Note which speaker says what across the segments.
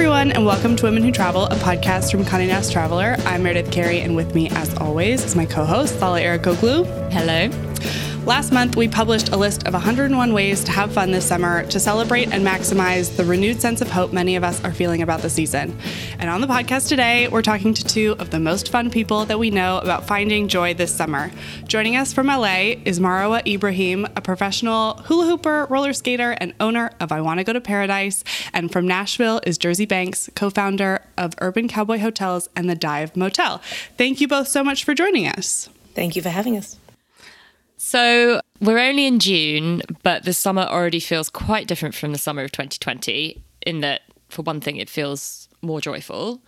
Speaker 1: everyone, and welcome to Women Who Travel, a podcast from Condé Nast Traveler. I'm Meredith Carey, and with me, as always, is my co-host, Lale Arikoglu.
Speaker 2: Hello.
Speaker 1: Last month, we published a list of 101 ways to have fun this summer to celebrate and maximize the renewed sense of hope many of us are feeling about the season. And on the podcast today, we're talking to two of the most fun people that we know about finding joy this summer. Joining us from LA is Marawa Ibrahim, a professional hula hooper, roller skater, and owner of I Want to Go to Paradise. And from Nashville is Jersey Banks, co founder of Urban Cowboy Hotels and the Dive Motel. Thank you both so much for joining us.
Speaker 3: Thank you for having us.
Speaker 2: So we're only in June, but the summer already feels quite different from the summer of 2020 in that, for one thing, it feels more joyful.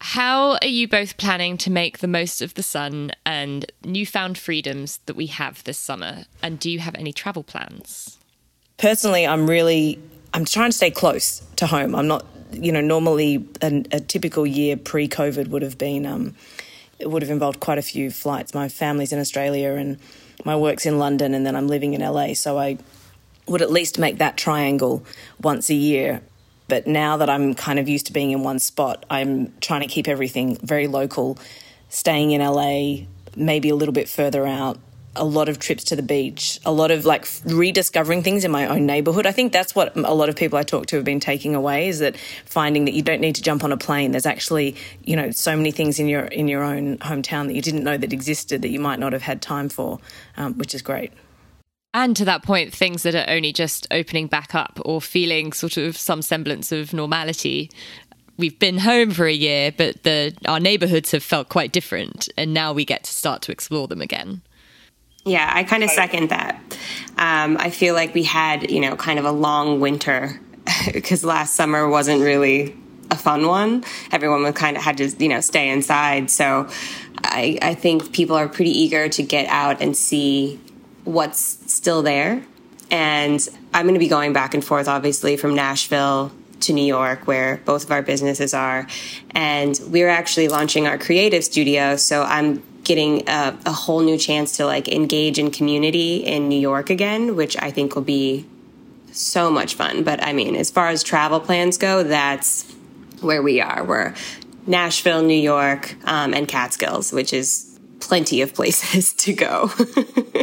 Speaker 2: How are you both planning to make the most of the sun and newfound freedoms that we have this summer? And do you have any travel plans?
Speaker 3: Personally, I'm really I'm trying to stay close to home. I'm not, you know, normally a, a typical year pre-COVID would have been um, it would have involved quite a few flights. My family's in Australia and my work's in London and then I'm living in LA, so I would at least make that triangle once a year. But now that I'm kind of used to being in one spot, I'm trying to keep everything very local, staying in LA, maybe a little bit further out, a lot of trips to the beach, a lot of like rediscovering things in my own neighborhood. I think that's what a lot of people I talk to have been taking away is that finding that you don't need to jump on a plane. There's actually, you know, so many things in your in your own hometown that you didn't know that existed that you might not have had time for, um, which is great.
Speaker 2: And to that point, things that are only just opening back up or feeling sort of some semblance of normality we've been home for a year, but the our neighborhoods have felt quite different, and now we get to start to explore them again.
Speaker 4: Yeah, I kind of second that. Um, I feel like we had, you know, kind of a long winter because last summer wasn't really a fun one. Everyone was kind of had to, you know, stay inside. So I, I think people are pretty eager to get out and see what's still there. And I'm going to be going back and forth, obviously, from Nashville to New York, where both of our businesses are. And we're actually launching our creative studio. So I'm getting a, a, whole new chance to like engage in community in New York again, which I think will be so much fun. But I mean, as far as travel plans go, that's where we are. We're Nashville, New York, um, and Catskills, which is plenty of places to go.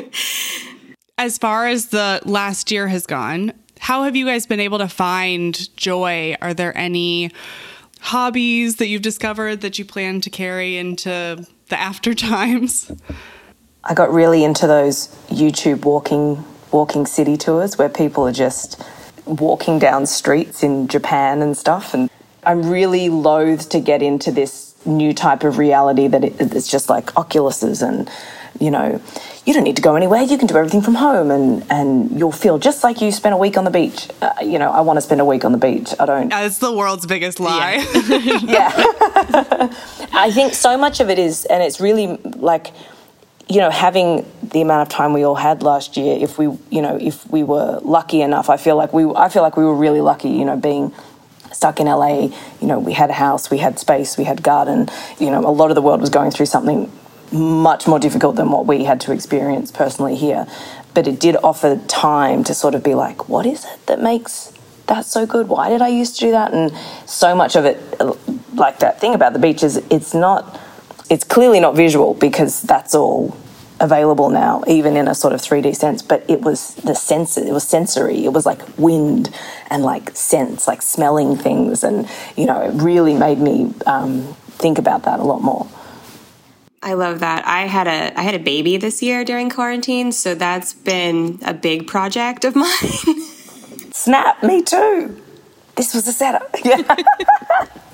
Speaker 1: as far as the last year has gone, how have you guys been able to find joy? Are there any hobbies that you've discovered that you plan to carry into the after times?
Speaker 3: I got really into those YouTube walking walking city tours where people are just walking down streets in Japan and stuff and I'm really loath to get into this new type of reality that it's just like Oculuses and you know you don't need to go anywhere you can do everything from home and and you'll feel just like you spent a week on the beach uh, you know I want to spend a week on the beach I don't
Speaker 1: it's the world's biggest lie
Speaker 3: yeah, yeah. I think so much of it is, and it's really like, you know, having the amount of time we all had last year. If we, you know, if we were lucky enough, I feel like we, I feel like we were really lucky. You know, being stuck in LA, you know, we had a house, we had space, we had garden. You know, a lot of the world was going through something much more difficult than what we had to experience personally here. But it did offer time to sort of be like, what is it that makes that so good. Why did I used to do that? And so much of it, like that thing about the beach, is it's not, it's clearly not visual because that's all available now, even in a sort of 3D sense. But it was the sense, it was sensory. It was like wind and like sense, like smelling things. And, you know, it really made me um, think about that a lot more.
Speaker 4: I love that. I had a I had a baby this year during quarantine, so that's been a big project of mine.
Speaker 3: Snap, me too. This was a setup. Yeah.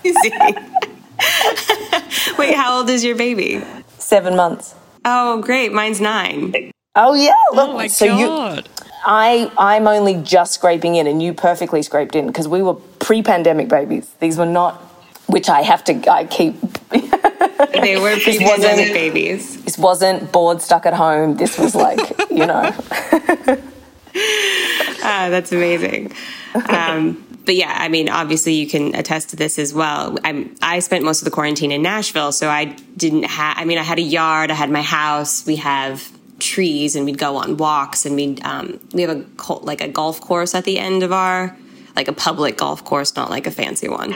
Speaker 3: You see?
Speaker 4: Wait, how old is your baby?
Speaker 3: Seven months.
Speaker 4: Oh, great. Mine's nine.
Speaker 3: Oh yeah.
Speaker 1: Oh look, oh my so god.
Speaker 3: You, I I'm only just scraping in, and you perfectly scraped in because we were pre-pandemic babies. These were not, which I have to I keep.
Speaker 4: they were pre-pandemic babies.
Speaker 3: This wasn't bored stuck at home. This was like you know.
Speaker 4: ah, that's amazing. Um, but yeah, I mean, obviously you can attest to this as well. I'm, I spent most of the quarantine in Nashville, so I didn't have, I mean, I had a yard, I had my house, we have trees and we'd go on walks and we'd, um, we have a, like a golf course at the end of our like a public golf course, not like a fancy one,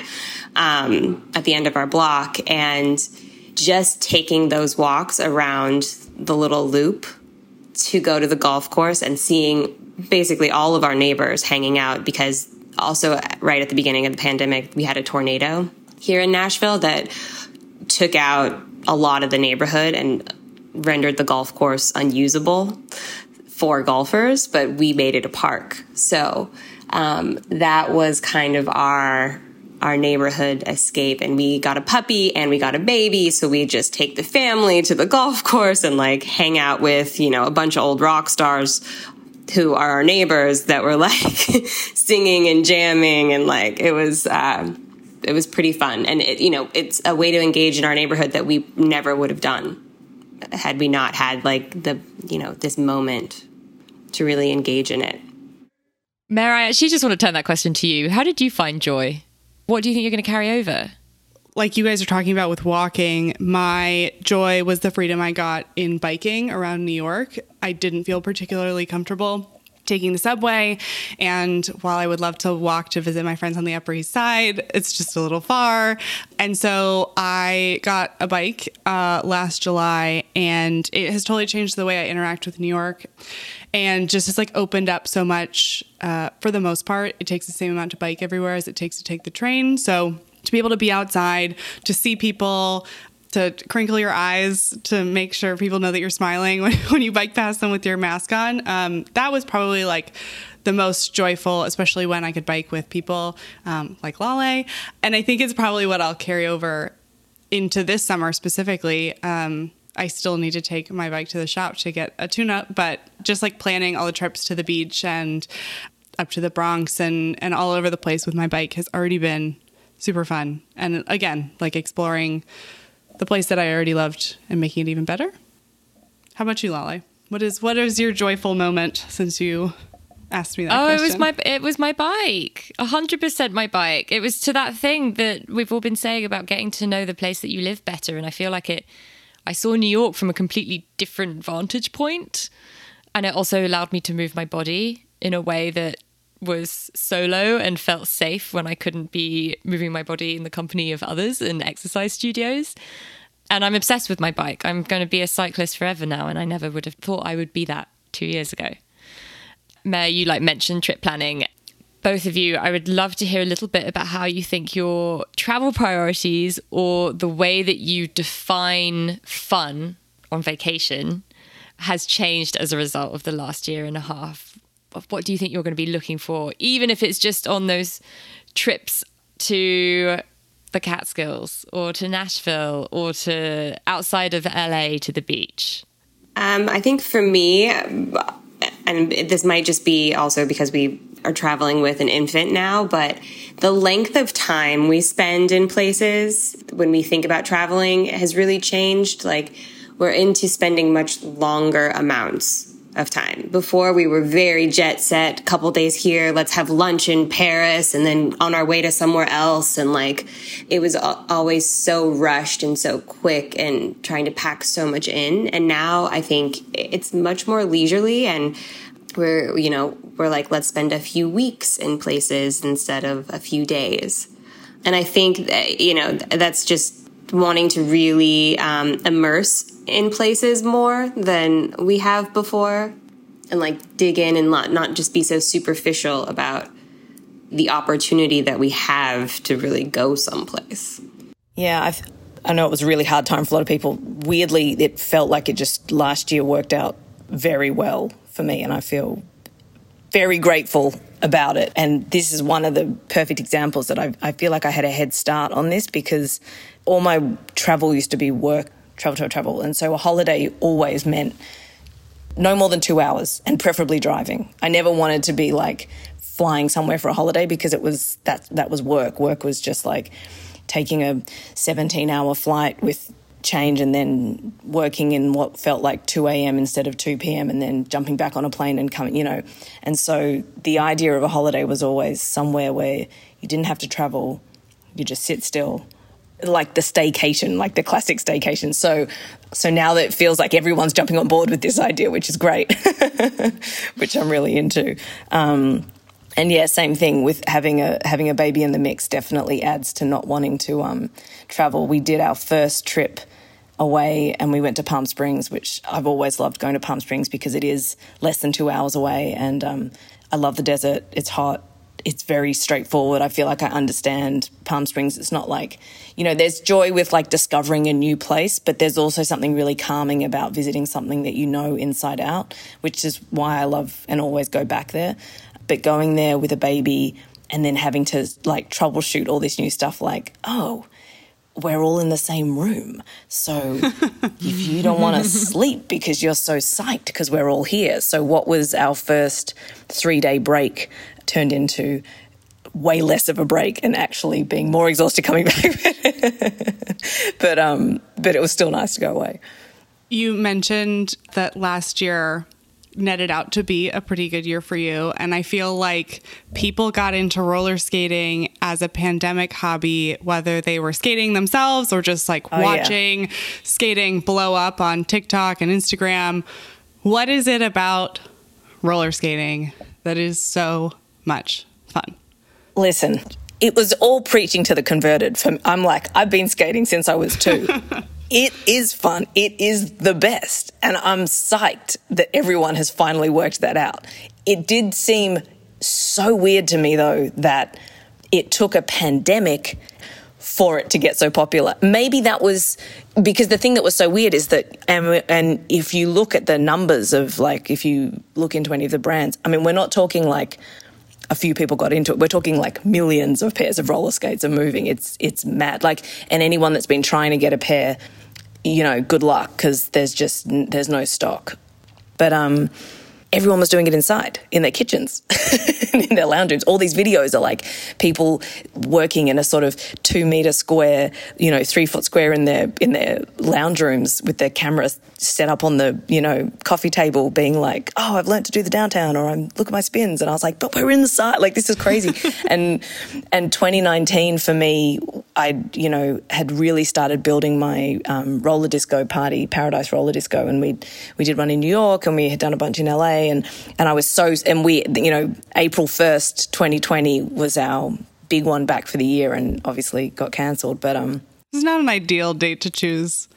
Speaker 4: um, at the end of our block. And just taking those walks around the little loop to go to the golf course and seeing basically all of our neighbors hanging out because also right at the beginning of the pandemic, we had a tornado here in Nashville that took out a lot of the neighborhood and rendered the golf course unusable for golfers, but we made it a park. So um, that was kind of our our neighborhood escape. And we got a puppy and we got a baby. So we just take the family to the golf course and like hang out with you know a bunch of old rock stars who are our neighbors that were like singing and jamming. And like it was uh, it was pretty fun. And it, you know it's a way to engage in our neighborhood that we never would have done had we not had like the you know this moment to really engage in it
Speaker 2: Mary, I actually just want to turn that question to you. How did you find joy? What do you think you're going to carry over?
Speaker 1: like you guys are talking about with walking, my joy was the freedom I got in biking around New York. I didn't feel particularly comfortable taking the subway. And while I would love to walk to visit my friends on the Upper East Side, it's just a little far. And so I got a bike uh, last July, and it has totally changed the way I interact with New York. And just has like opened up so much uh, for the most part. It takes the same amount to bike everywhere as it takes to take the train. So to be able to be outside, to see people, to crinkle your eyes to make sure people know that you're smiling when, when you bike past them with your mask on. Um, that was probably like the most joyful, especially when I could bike with people um, like Lale. And I think it's probably what I'll carry over into this summer specifically. Um, I still need to take my bike to the shop to get a tune up, but just like planning all the trips to the beach and up to the Bronx and, and all over the place with my bike has already been super fun. And again, like exploring the place that I already loved and making it even better. How about you, Lale? What is what is your joyful moment since you asked me that
Speaker 2: oh,
Speaker 1: question?
Speaker 2: it was my it was my bike. hundred percent my bike. It was to that thing that we've all been saying about getting to know the place that you live better. And I feel like it I saw New York from a completely different vantage point. And it also allowed me to move my body in a way that was solo and felt safe when I couldn't be moving my body in the company of others in exercise studios. And I'm obsessed with my bike. I'm going to be a cyclist forever now, and I never would have thought I would be that two years ago. Mary, you like mentioned trip planning. Both of you, I would love to hear a little bit about how you think your travel priorities or the way that you define fun on vacation has changed as a result of the last year and a half what do you think you're going to be looking for, even if it's just on those trips to the Catskills or to Nashville or to outside of LA to the beach?
Speaker 4: Um, I think for me, and this might just be also because we are traveling with an infant now, but the length of time we spend in places when we think about traveling has really changed. Like, we're into spending much longer amounts of time. Before we were very jet set, couple days here, let's have lunch in Paris and then on our way to somewhere else and like it was always so rushed and so quick and trying to pack so much in. And now I think it's much more leisurely and we're, you know, we're like let's spend a few weeks in places instead of a few days. And I think that, you know, that's just wanting to really um, immerse in places more than we have before and like dig in and not, not just be so superficial about the opportunity that we have to really go someplace.
Speaker 3: Yeah, I've, I know it was a really hard time for a lot of people. Weirdly, it felt like it just last year worked out very well for me, and I feel very grateful about it. And this is one of the perfect examples that I, I feel like I had a head start on this because all my travel used to be work travel, travel, travel. And so a holiday always meant no more than two hours and preferably driving. I never wanted to be like flying somewhere for a holiday because it was that that was work. Work was just like taking a 17 hour flight with change and then working in what felt like 2 a.m. instead of 2 p.m. and then jumping back on a plane and coming, you know. And so the idea of a holiday was always somewhere where you didn't have to travel, you just sit still like the staycation, like the classic staycation. So, so now that it feels like everyone's jumping on board with this idea, which is great, which I'm really into. Um, and yeah, same thing with having a having a baby in the mix. Definitely adds to not wanting to um, travel. We did our first trip away and we went to Palm Springs, which I've always loved going to Palm Springs because it is less than two hours away, and um, I love the desert. It's hot. It's very straightforward. I feel like I understand Palm Springs. It's not like, you know, there's joy with like discovering a new place, but there's also something really calming about visiting something that you know inside out, which is why I love and always go back there but going there with a baby and then having to like troubleshoot all this new stuff like, oh, we're all in the same room. So if you don't want to sleep because you're so psyched because we're all here. So what was our first 3-day break turned into way less of a break and actually being more exhausted coming back. but um but it was still nice to go away.
Speaker 1: You mentioned that last year netted out to be a pretty good year for you. And I feel like people got into roller skating as a pandemic hobby, whether they were skating themselves or just like oh, watching yeah. skating blow up on TikTok and Instagram. What is it about roller skating that is so much fun?
Speaker 3: Listen, it was all preaching to the converted. I'm like, I've been skating since I was two. it is fun. It is the best. And I'm psyched that everyone has finally worked that out. It did seem so weird to me, though, that it took a pandemic for it to get so popular. Maybe that was because the thing that was so weird is that, and, and if you look at the numbers of like, if you look into any of the brands, I mean, we're not talking like, a few people got into it. We're talking like millions of pairs of roller skates are moving. It's it's mad. Like, and anyone that's been trying to get a pair you know, good luck because there's just there's no stock. But um, everyone was doing it inside in their kitchens, in their lounge rooms. All these videos are like people working in a sort of two meter square, you know, three foot square in their in their lounge rooms with their cameras set up on the you know coffee table, being like, "Oh, I've learned to do the downtown," or "I'm look at my spins," and I was like, "But we're in the side, like this is crazy." and and 2019 for me, I you know had really started building my um, roller disco party, Paradise Roller Disco, and we we did one in New York, and we had done a bunch in LA and and I was so and we you know April first, twenty twenty was our big one back for the year, and obviously got cancelled. But um,
Speaker 1: it's not an ideal date to choose.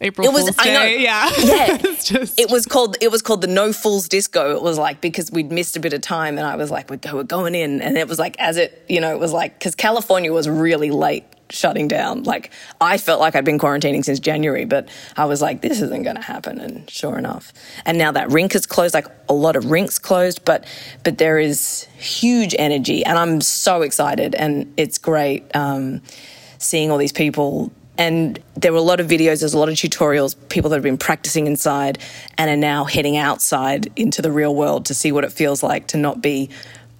Speaker 1: April it was, Fool's Day. Know.
Speaker 3: Yeah. Yeah. just... It was called it was called the No Fools Disco. It was like because we'd missed a bit of time and I was like, we're, we're going in. And it was like as it, you know, it was like because California was really late shutting down. Like I felt like I'd been quarantining since January, but I was like, this isn't going to happen. And sure enough, and now that rink is closed. Like a lot of rinks closed, but but there is huge energy, and I'm so excited, and it's great um, seeing all these people. And there were a lot of videos, there's a lot of tutorials, people that have been practicing inside and are now heading outside into the real world to see what it feels like to not be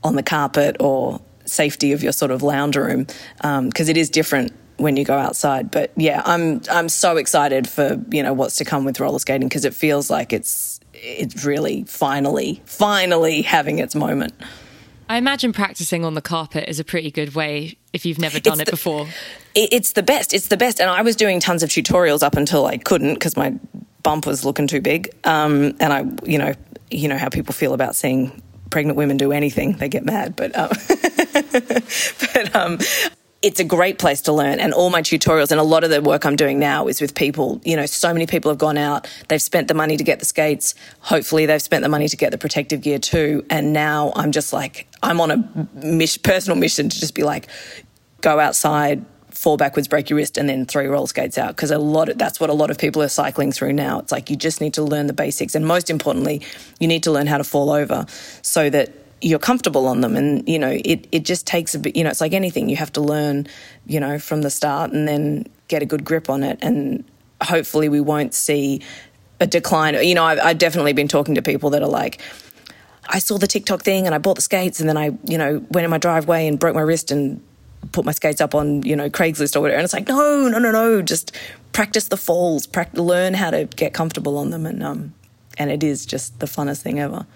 Speaker 3: on the carpet or safety of your sort of lounge room because um, it is different when you go outside. But yeah, I'm I'm so excited for you know what's to come with roller skating because it feels like it's it's really finally finally having its moment.
Speaker 2: I imagine practicing on the carpet is a pretty good way if you've never done it's it the, before.
Speaker 3: It's the best. It's the best. And I was doing tons of tutorials up until I couldn't because my bump was looking too big. Um, and I, you know, you know how people feel about seeing pregnant women do anything, they get mad. But um, but um, it's a great place to learn. And all my tutorials and a lot of the work I'm doing now is with people. You know, so many people have gone out, they've spent the money to get the skates. Hopefully, they've spent the money to get the protective gear too. And now I'm just like, I'm on a personal mission to just be like, go outside, fall backwards, break your wrist, and then your roller skates out. Because a lot of, that's what a lot of people are cycling through now. It's like you just need to learn the basics, and most importantly, you need to learn how to fall over so that you're comfortable on them. And you know, it it just takes a bit. You know, it's like anything. You have to learn, you know, from the start, and then get a good grip on it. And hopefully, we won't see a decline. You know, I've, I've definitely been talking to people that are like. I saw the TikTok thing and I bought the skates and then I, you know, went in my driveway and broke my wrist and put my skates up on you know Craigslist or whatever. And it's like no, no, no, no. Just practice the falls, practice, learn how to get comfortable on them, and um, and it is just the funnest thing ever.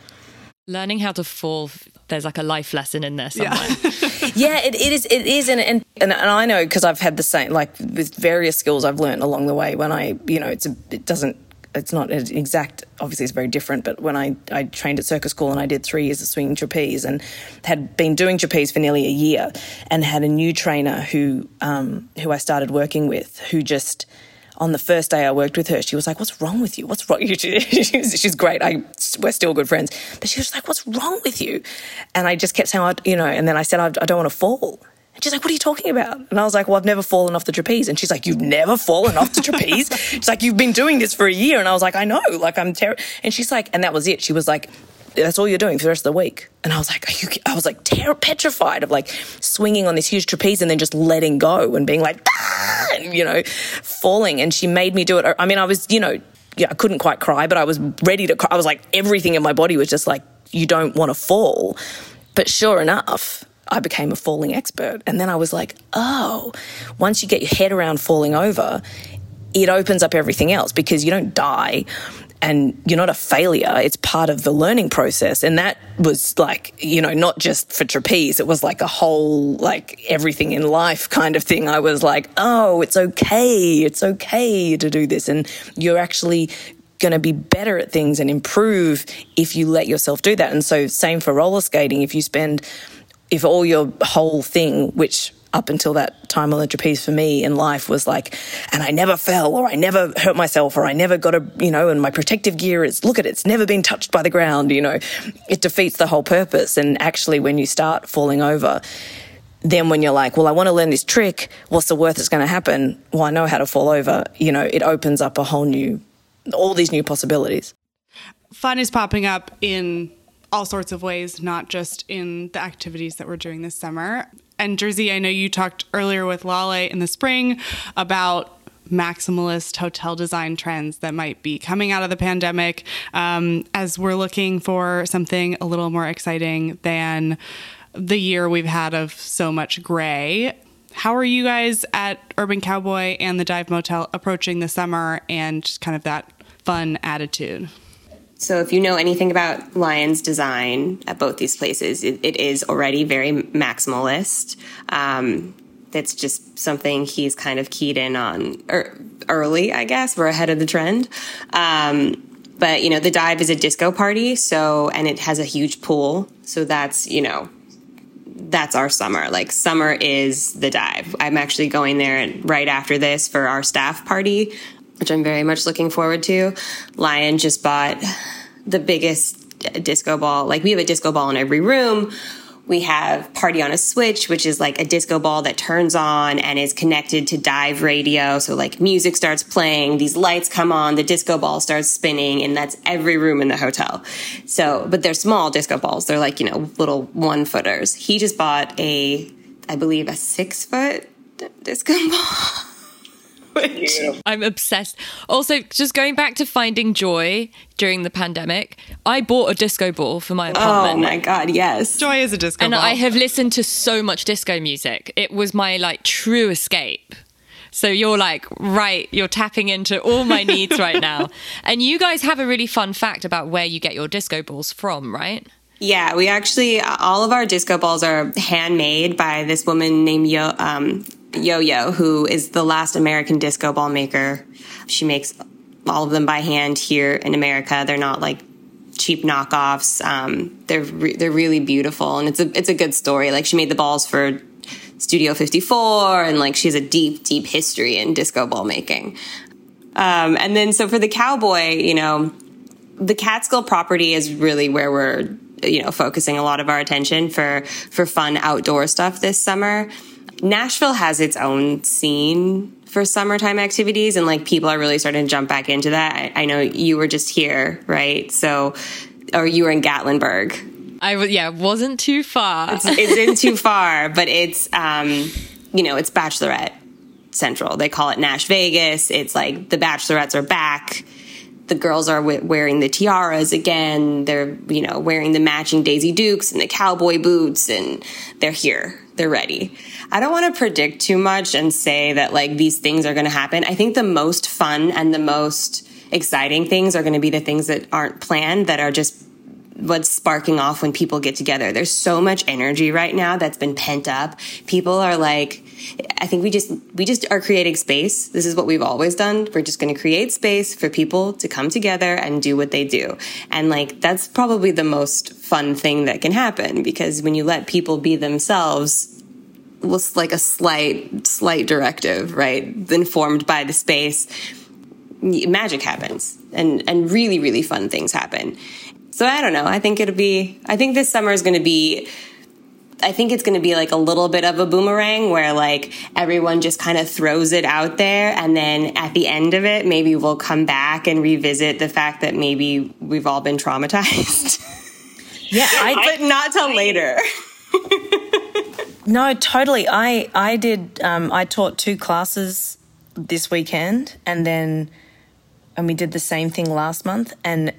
Speaker 2: Learning how to fall, there's like a life lesson in there somewhere.
Speaker 3: Yeah, yeah it, it is. It is, and and, and I know because I've had the same like with various skills I've learned along the way. When I, you know, it's a, it doesn't it's not an exact, obviously it's very different, but when I, I trained at circus school and I did three years of swinging trapeze and had been doing trapeze for nearly a year and had a new trainer who, um, who I started working with who just, on the first day I worked with her, she was like, "What's wrong with you? What's wrong?" She's great. I we're still good friends, but she was like, "What's wrong with you?" And I just kept saying, I "You know," and then I said, "I don't want to fall." And she's like, What are you talking about? And I was like, Well, I've never fallen off the trapeze. And she's like, You've never fallen off the trapeze? she's like, You've been doing this for a year. And I was like, I know. Like, I'm terrible. And she's like, And that was it. She was like, that's all you're doing for the rest of the week. And I was like, I was like ter- petrified of like swinging on this huge trapeze and then just letting go and being like, ah! and, you know, falling. And she made me do it. I mean, I was, you know, yeah, I couldn't quite cry, but I was ready to cry. I was like, everything in my body was just like, you don't want to fall. But sure enough, I became a falling expert. And then I was like, oh, once you get your head around falling over, it opens up everything else because you don't die and you're not a failure. It's part of the learning process. And that was like, you know, not just for trapeze, it was like a whole, like everything in life kind of thing. I was like, oh, it's okay. It's okay to do this. And you're actually going to be better at things and improve if you let yourself do that. And so, same for roller skating. If you spend, if all your whole thing, which up until that time on the trapeze for me in life was like, and I never fell or I never hurt myself or I never got a, you know, and my protective gear is, look at it, it's never been touched by the ground, you know, it defeats the whole purpose. And actually, when you start falling over, then when you're like, well, I want to learn this trick, what's the worst that's going to happen? Well, I know how to fall over. You know, it opens up a whole new, all these new possibilities.
Speaker 1: Fun is popping up in all sorts of ways, not just in the activities that we're doing this summer. And Jersey, I know you talked earlier with Lale in the spring about maximalist hotel design trends that might be coming out of the pandemic um, as we're looking for something a little more exciting than the year we've had of so much gray. How are you guys at Urban Cowboy and the Dive Motel approaching the summer and kind of that fun attitude?
Speaker 4: So, if you know anything about Lyon's design at both these places, it, it is already very maximalist. Um, that's just something he's kind of keyed in on er, early, I guess. We're ahead of the trend. Um, but, you know, the dive is a disco party, so, and it has a huge pool. So, that's, you know, that's our summer. Like, summer is the dive. I'm actually going there right after this for our staff party which I'm very much looking forward to. Lyon just bought the biggest disco ball. Like we have a disco ball in every room. We have Party on a Switch, which is like a disco ball that turns on and is connected to dive radio. So like music starts playing, these lights come on, the disco ball starts spinning, and that's every room in the hotel. So, but they're small disco balls. They're like, you know, little one footers. He just bought a, I believe, a six foot disco ball.
Speaker 2: I'm obsessed. Also, just going back to finding joy during the pandemic, I bought a disco ball for my apartment.
Speaker 4: Oh my god, yes.
Speaker 1: Joy is a disco ball.
Speaker 2: and
Speaker 1: ball.
Speaker 2: I have listened to so much disco music. It was my like true escape. So you're like, right, you're tapping into all my needs right now. And you guys have a really fun fact about where you get your disco balls from, right?
Speaker 4: Yeah, we actually all of our disco balls are handmade by this woman named Yo um, Yo Yo, who is the last American disco ball maker. She makes all of them by hand here in America. They're not like cheap knockoffs. Um, they're re- they're really beautiful, and it's a it's a good story. Like she made the balls for Studio 54, and like she has a deep deep history in disco ball making. Um, and then so for the cowboy, you know, the Catskill property is really where we're you know focusing a lot of our attention for for fun outdoor stuff this summer Nashville has its own scene for summertime activities and like people are really starting to jump back into that. I, I know you were just here, right? So, or you were in Gatlinburg.
Speaker 2: I was, yeah, wasn't too far.
Speaker 4: It's, it isn't too far, but it's, um, you know, it's Bachelorette Central. They call it Nash Vegas. It's like the Bachelorettes are back. The girls are wearing the tiaras again. They're, you know, wearing the matching Daisy Dukes and the cowboy boots, and they're here. They're ready. I don't want to predict too much and say that like these things are going to happen. I think the most fun and the most exciting things are going to be the things that aren't planned that are just what's sparking off when people get together. There's so much energy right now that's been pent up. People are like, I think we just we just are creating space. This is what we've always done. We're just going to create space for people to come together and do what they do. And like that's probably the most fun thing that can happen because when you let people be themselves, was like a slight slight directive, right? Informed by the space, magic happens and and really really fun things happen. So I don't know. I think it'll be I think this summer is going to be I think it's going to be like a little bit of a boomerang where like everyone just kind of throws it out there. And then at the end of it, maybe we'll come back and revisit the fact that maybe we've all been traumatized.
Speaker 3: Yeah.
Speaker 4: I, but not till later.
Speaker 3: no, totally. I, I did, um, I taught two classes this weekend and then, and we did the same thing last month. And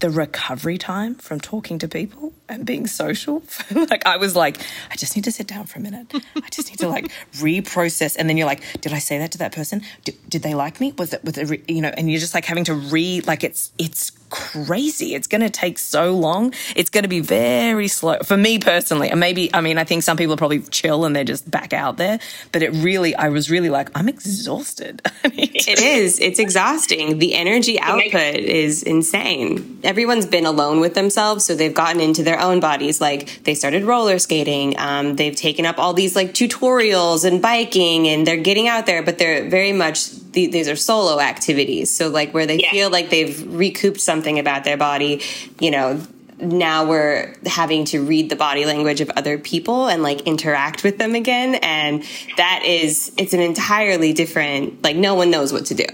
Speaker 3: the recovery time from talking to people and being social. like I was like, I just need to sit down for a minute. I just need to like reprocess. And then you're like, did I say that to that person? Did, did they like me? Was it with a, you know? And you're just like having to re like it's it's crazy. It's going to take so long. It's going to be very slow for me personally. And maybe, I mean, I think some people are probably chill and they're just back out there, but it really, I was really like, I'm exhausted.
Speaker 4: it is. It's exhausting. The energy output is insane. Everyone's been alone with themselves. So they've gotten into their own bodies. Like they started roller skating. Um, they've taken up all these like tutorials and biking and they're getting out there, but they're very much, these are solo activities. So like where they yeah. feel like they've recouped something about their body, you know, now we're having to read the body language of other people and like interact with them again. And that is, it's an entirely different, like, no one knows what to do.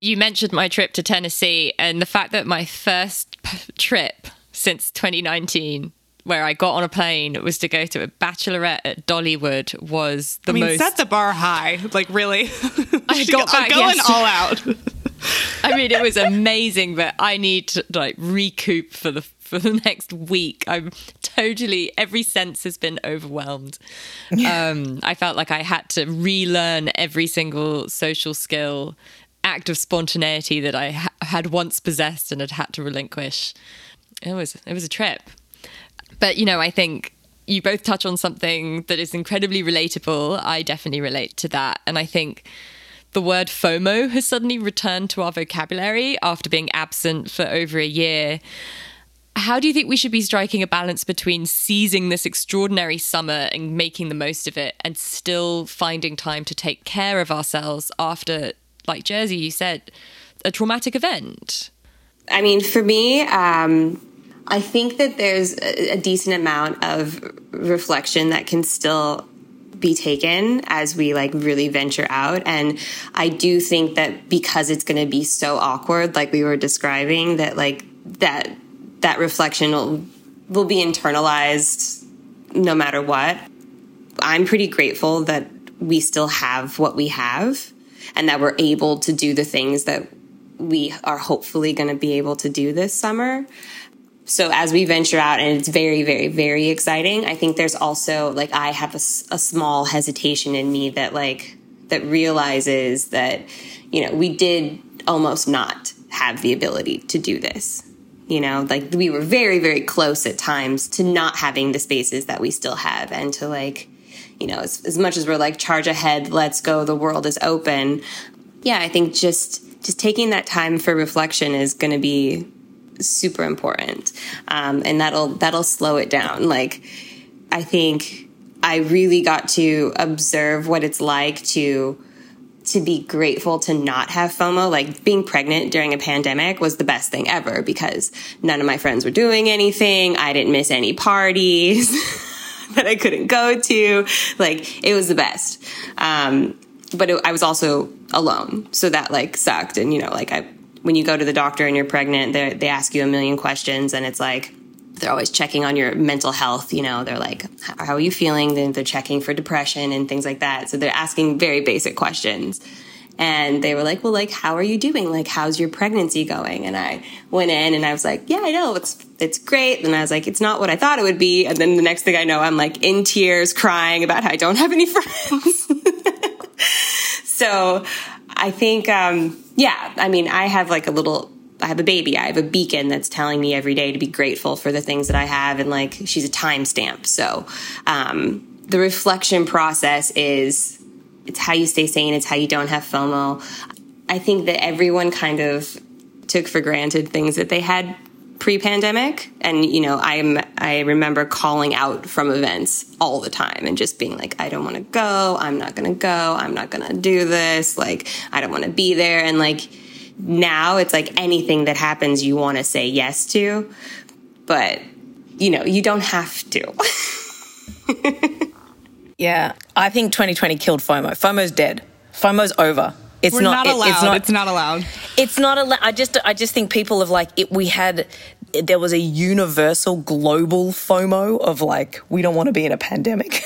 Speaker 2: You mentioned my trip to Tennessee and the fact that my first trip since 2019 where I got on a plane was to go to a bachelorette at Dollywood was the
Speaker 1: I mean,
Speaker 2: most
Speaker 1: set the bar high. Like really,
Speaker 2: I got back
Speaker 1: going all out.
Speaker 2: I mean, it was amazing, but I need to like recoup for the for the next week. I'm totally every sense has been overwhelmed. Um, I felt like I had to relearn every single social skill, act of spontaneity that I ha- had once possessed and had had to relinquish. It was it was a trip, but you know, I think you both touch on something that is incredibly relatable. I definitely relate to that, and I think the word FOMO has suddenly returned to our vocabulary after being absent for over a year. How do you think we should be striking a balance between seizing this extraordinary summer and making the most of it and still finding time to take care of ourselves after, like Jersey, you said, a traumatic event?
Speaker 4: I mean, for me, um, I think that there's a, decent amount of reflection that can still be taken as we like really venture out. And I do think that because it's going to be so awkward, like we were describing, that like that that reflection will will be internalized no matter what. I'm pretty grateful that we still have what we have and that we're able to do the things that we are hopefully going to be able to do this summer so as we venture out and it's very very very exciting i think there's also like i have a, a, small hesitation in me that like that realizes that you know we did almost not have the ability to do this. You know like we were very very close at times to not having the spaces that we still have and to like you know as, as much as we're like charge ahead let's go the world is open. Yeah i think just just taking that time for reflection is going to be super important, um, and that'll that'll slow it down. Like I think I really got to observe what it's like to to be grateful to not have FOMO. Like being pregnant during a pandemic was the best thing ever because none of my friends were doing anything. I didn't miss any parties that I couldn't go to. Like it was the best. Um, but it, I was also alone, so that like sucked. And you know, like I when you go to the doctor and you're pregnant, they ask you a million questions, and it's like they're always checking on your mental health. You know, they're like, "How are you feeling?" Then they're checking for depression and things like that. So they're asking very basic questions. And they were like, "Well, like, how are you doing? Like, how's your pregnancy going?" And I went in and I was like, "Yeah, I know it's it's great." And I was like, "It's not what I thought it would be." And then the next thing I know, I'm like in tears, crying about how I don't have any friends. so I think, um, yeah, I mean, I have like a little I have a baby. I have a beacon that's telling me every day to be grateful for the things that I have. And like, she's a timestamp. So, um, the reflection process is it's how you stay sane. It's how you don't have FOMO. I think that everyone kind of took for granted things that they had pre-pandemic and you know i'm i remember calling out from events all the time and just being like i don't want to go i'm not going to go i'm not going to do this like i don't want to be there. And like now it's like anything that happens you want to say yes to but you know you don't have to.
Speaker 3: Yeah. I think 2020 killed fomo. Fomo's dead. Fomo's over
Speaker 1: it's We're not, not allowed. it's not, it's not allowed.
Speaker 3: It's not allowed. I just, I just think people have like it, we had. There was a universal global FOMO of like, we don't want to be in a pandemic.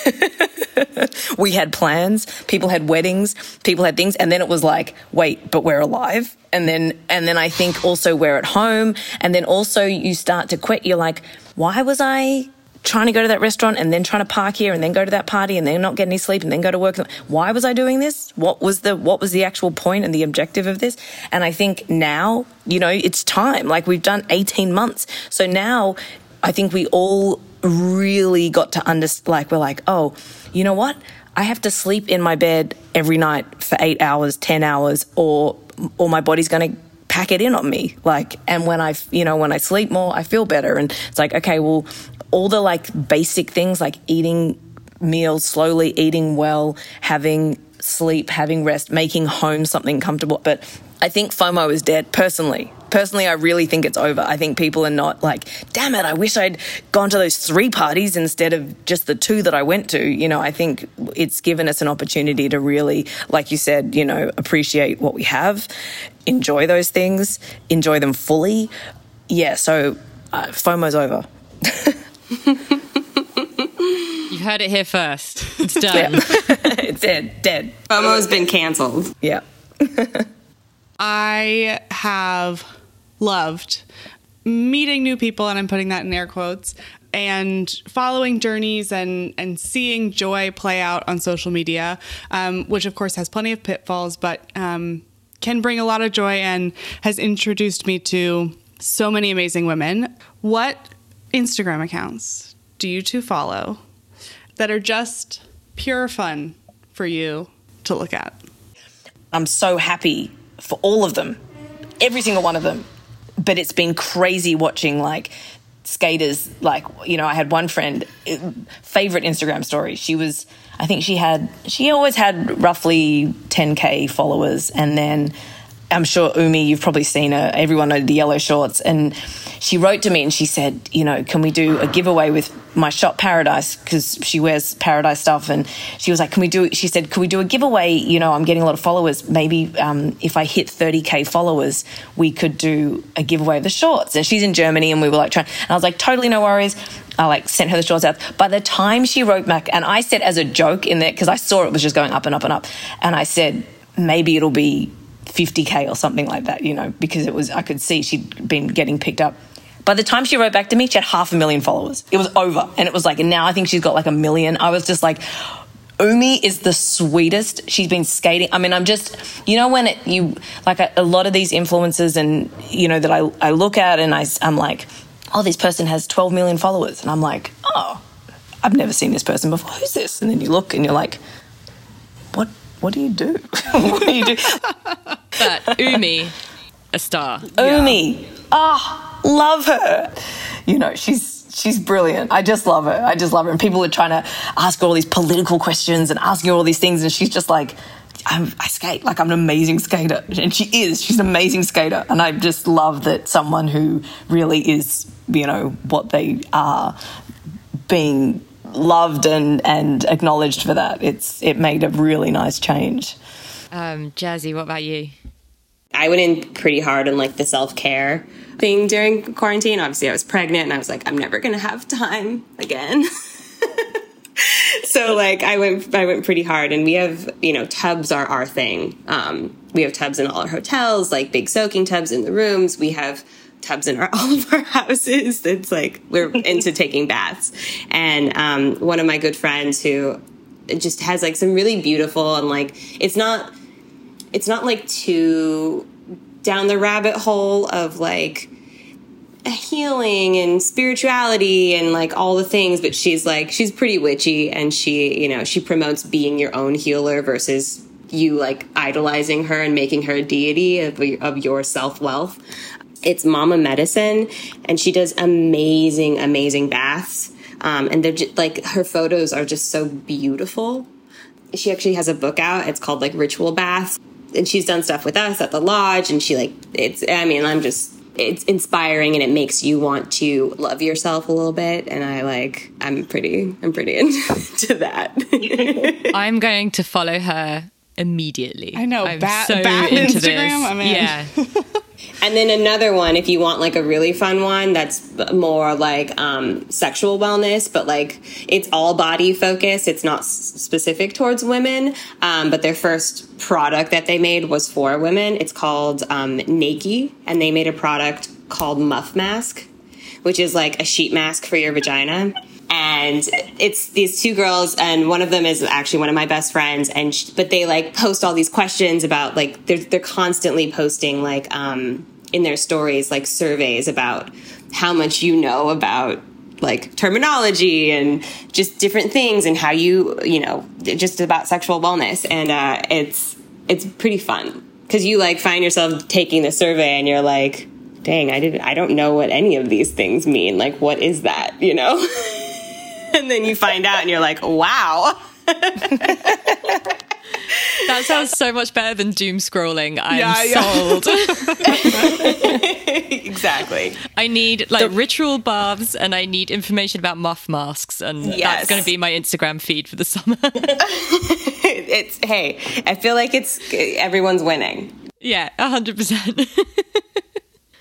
Speaker 3: we had plans, people had weddings, people had things, and then it was like, wait, but we're alive. And then, and then I think also we're at home, and then also you start to quit. You're like, why was I trying to go to that restaurant and then trying to park here and then go to that party and then not get any sleep and then go to work. Why was I doing this? What was the what was the actual point and the objective of this? And I think now, you know, it's time. Like we've done 18 months. So now I think we all really got to understand like we're like, "Oh, you know what? I have to sleep in my bed every night for 8 hours, 10 hours or or my body's going to pack it in on me like and when i you know when i sleep more i feel better and it's like okay well all the like basic things like eating meals slowly, eating well, having sleep, having rest, making home something comfortable. But I think FOMO is dead personally. Personally, I really think it's over. I think people are not like, damn it, I wish I'd gone to those three parties instead of just the two that I went to. You know, I think it's given us an opportunity to really, like you said, you know, appreciate what we have, enjoy those things, enjoy them fully. Yeah, so uh, FOMO's over.
Speaker 2: You've heard it here first. It's done.
Speaker 3: it's dead. Dead.
Speaker 4: FOMO's been canceled.
Speaker 3: Yeah.
Speaker 1: I have loved meeting new people, and I'm putting that in air quotes, and following journeys and and seeing joy play out on social media, um, which of course has plenty of pitfalls, but um, can bring a lot of joy and has introduced me to so many amazing women. What Instagram accounts do you two follow that are just pure fun for you to look at?
Speaker 3: I'm so happy for all of them, every single one of them. But it's been crazy watching like skaters like you know i had one friend favorite instagram story she was i think she had she always had roughly 10k followers and then I'm sure Oumi, you've probably seen her. Everyone knows the yellow shorts. And she wrote to me and she said, you know, can we do a giveaway with my shop Paradise? Because she wears Paradise stuff. And she was like, can we do, she said, can we do a giveaway? You know, I'm getting a lot of followers. Maybe um, if I hit 30K followers, we could do a giveaway of the shorts. And she's in Germany and we were like trying, and I was like, totally no worries. I like sent her the shorts out. By the time she wrote back, and I said as a joke in there, because I saw it was just going up and up and up. And I said, maybe it'll be 50k or something like that, you know, because it was I could see she'd been getting picked up. By the time she wrote back to me, she had half a million followers. It was over, and it was like, and now I think she's got like a million. I was just like, Oumi is the sweetest. She's been skating. I mean, I'm just, you know, when it, you like a, a lot of these influencers, and you know that I I look at and I I'm like, oh, this person has 12 million followers, and I'm like, oh, I've never seen this person before. Who's this? And then you look and you're like, what what do you do? what do you do?
Speaker 2: But Oumi, a star.
Speaker 3: Oumi, ah, oh, love her. You know, she's she's brilliant. I just love her. I just love her. And people are trying to ask her all these political questions and asking her all these things, and she's just like, I'm, i skate like I'm an amazing skater, and she is. She's an amazing skater, and I just love that someone who really is, you know, what they are, being loved and, and acknowledged for that. It's it made a really nice change.
Speaker 2: Um, Jazzy, what about you?
Speaker 4: I went in pretty hard on like the self care thing during quarantine. Obviously, I was pregnant and I was like, I'm never gonna have time again. so like I went I went pretty hard and we have you know tubs are our thing. Um, we have tubs in all our hotels, like big soaking tubs in the rooms. We have tubs in our, all of our houses. It's like we're into taking baths. And um, one of my good friends who just has like some really beautiful and like it's not it's not like too down the rabbit hole of like healing and spirituality and like all the things but she's like she's pretty witchy and she you know she promotes being your own healer versus you like idolizing her and making her a deity of, of your self-wealth. It's mama medicine and she does amazing amazing baths um, and they're just like her photos are just so beautiful. She actually has a book out. It's called like ritual baths and she's done stuff with us at the lodge and she like it's i mean i'm just it's inspiring and it makes you want to love yourself a little bit and i like i'm pretty i'm pretty into that.
Speaker 2: I'm going to follow her immediately.
Speaker 1: I know.
Speaker 2: I'm
Speaker 1: bat,
Speaker 2: so
Speaker 1: bat
Speaker 2: into
Speaker 1: instagram?
Speaker 2: this.
Speaker 1: i mean
Speaker 2: yeah
Speaker 4: and then another one if you want like a really fun one that's more like um, sexual wellness but like it's all body focused it's not s- specific towards women um, but their first product that they made was for women. It's called um, and they made a product called muff mask which is like a sheet mask for your vagina and it's these two girls and one of them is actually one of my best friends and sh- but they like post all these questions about like they're, they're constantly posting like um in their stories like surveys about how much you know about like terminology and just different things and how you you know just about sexual wellness. And uh it's it's pretty fun. Because you like find yourself taking the survey and you're like dang i didn't i don't know what any of these things mean. Like what is that? You know and then you find out and you're like, wow.
Speaker 2: that sounds so much better than doom scrolling. I'm
Speaker 1: Yeah, yeah.
Speaker 2: sold.
Speaker 4: exactly.
Speaker 2: I need like ritual baths and I need information about muff masks and
Speaker 4: Yes.
Speaker 2: that's going to be my Instagram feed for the summer.
Speaker 4: It's, hey, I feel like it's everyone's winning.
Speaker 2: yeah, 100%.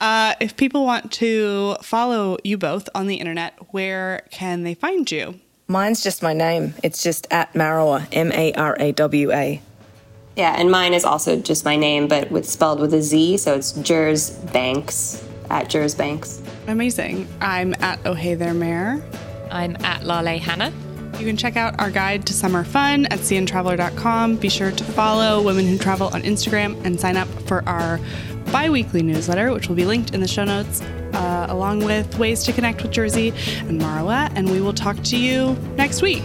Speaker 1: Uh, if people want to follow you both on the internet, where can they find you?
Speaker 3: Mine's just my name. It's just at Marawa, M A R A W A.
Speaker 4: Yeah, and mine is also just my name, but with spelled with a Z, so it's Jers Banks at Jers Banks.
Speaker 1: Amazing. I'm at Oh Hey There Mayor.
Speaker 2: I'm at Lale Hannah.
Speaker 1: You can check out our guide to summer fun at cntraveler.com. Be sure to follow Women Who Travel on Instagram and sign up for our bi weekly newsletter, which will be linked in the show notes, uh, along with ways to connect with Jersey and Marawa. And we will talk to you next week.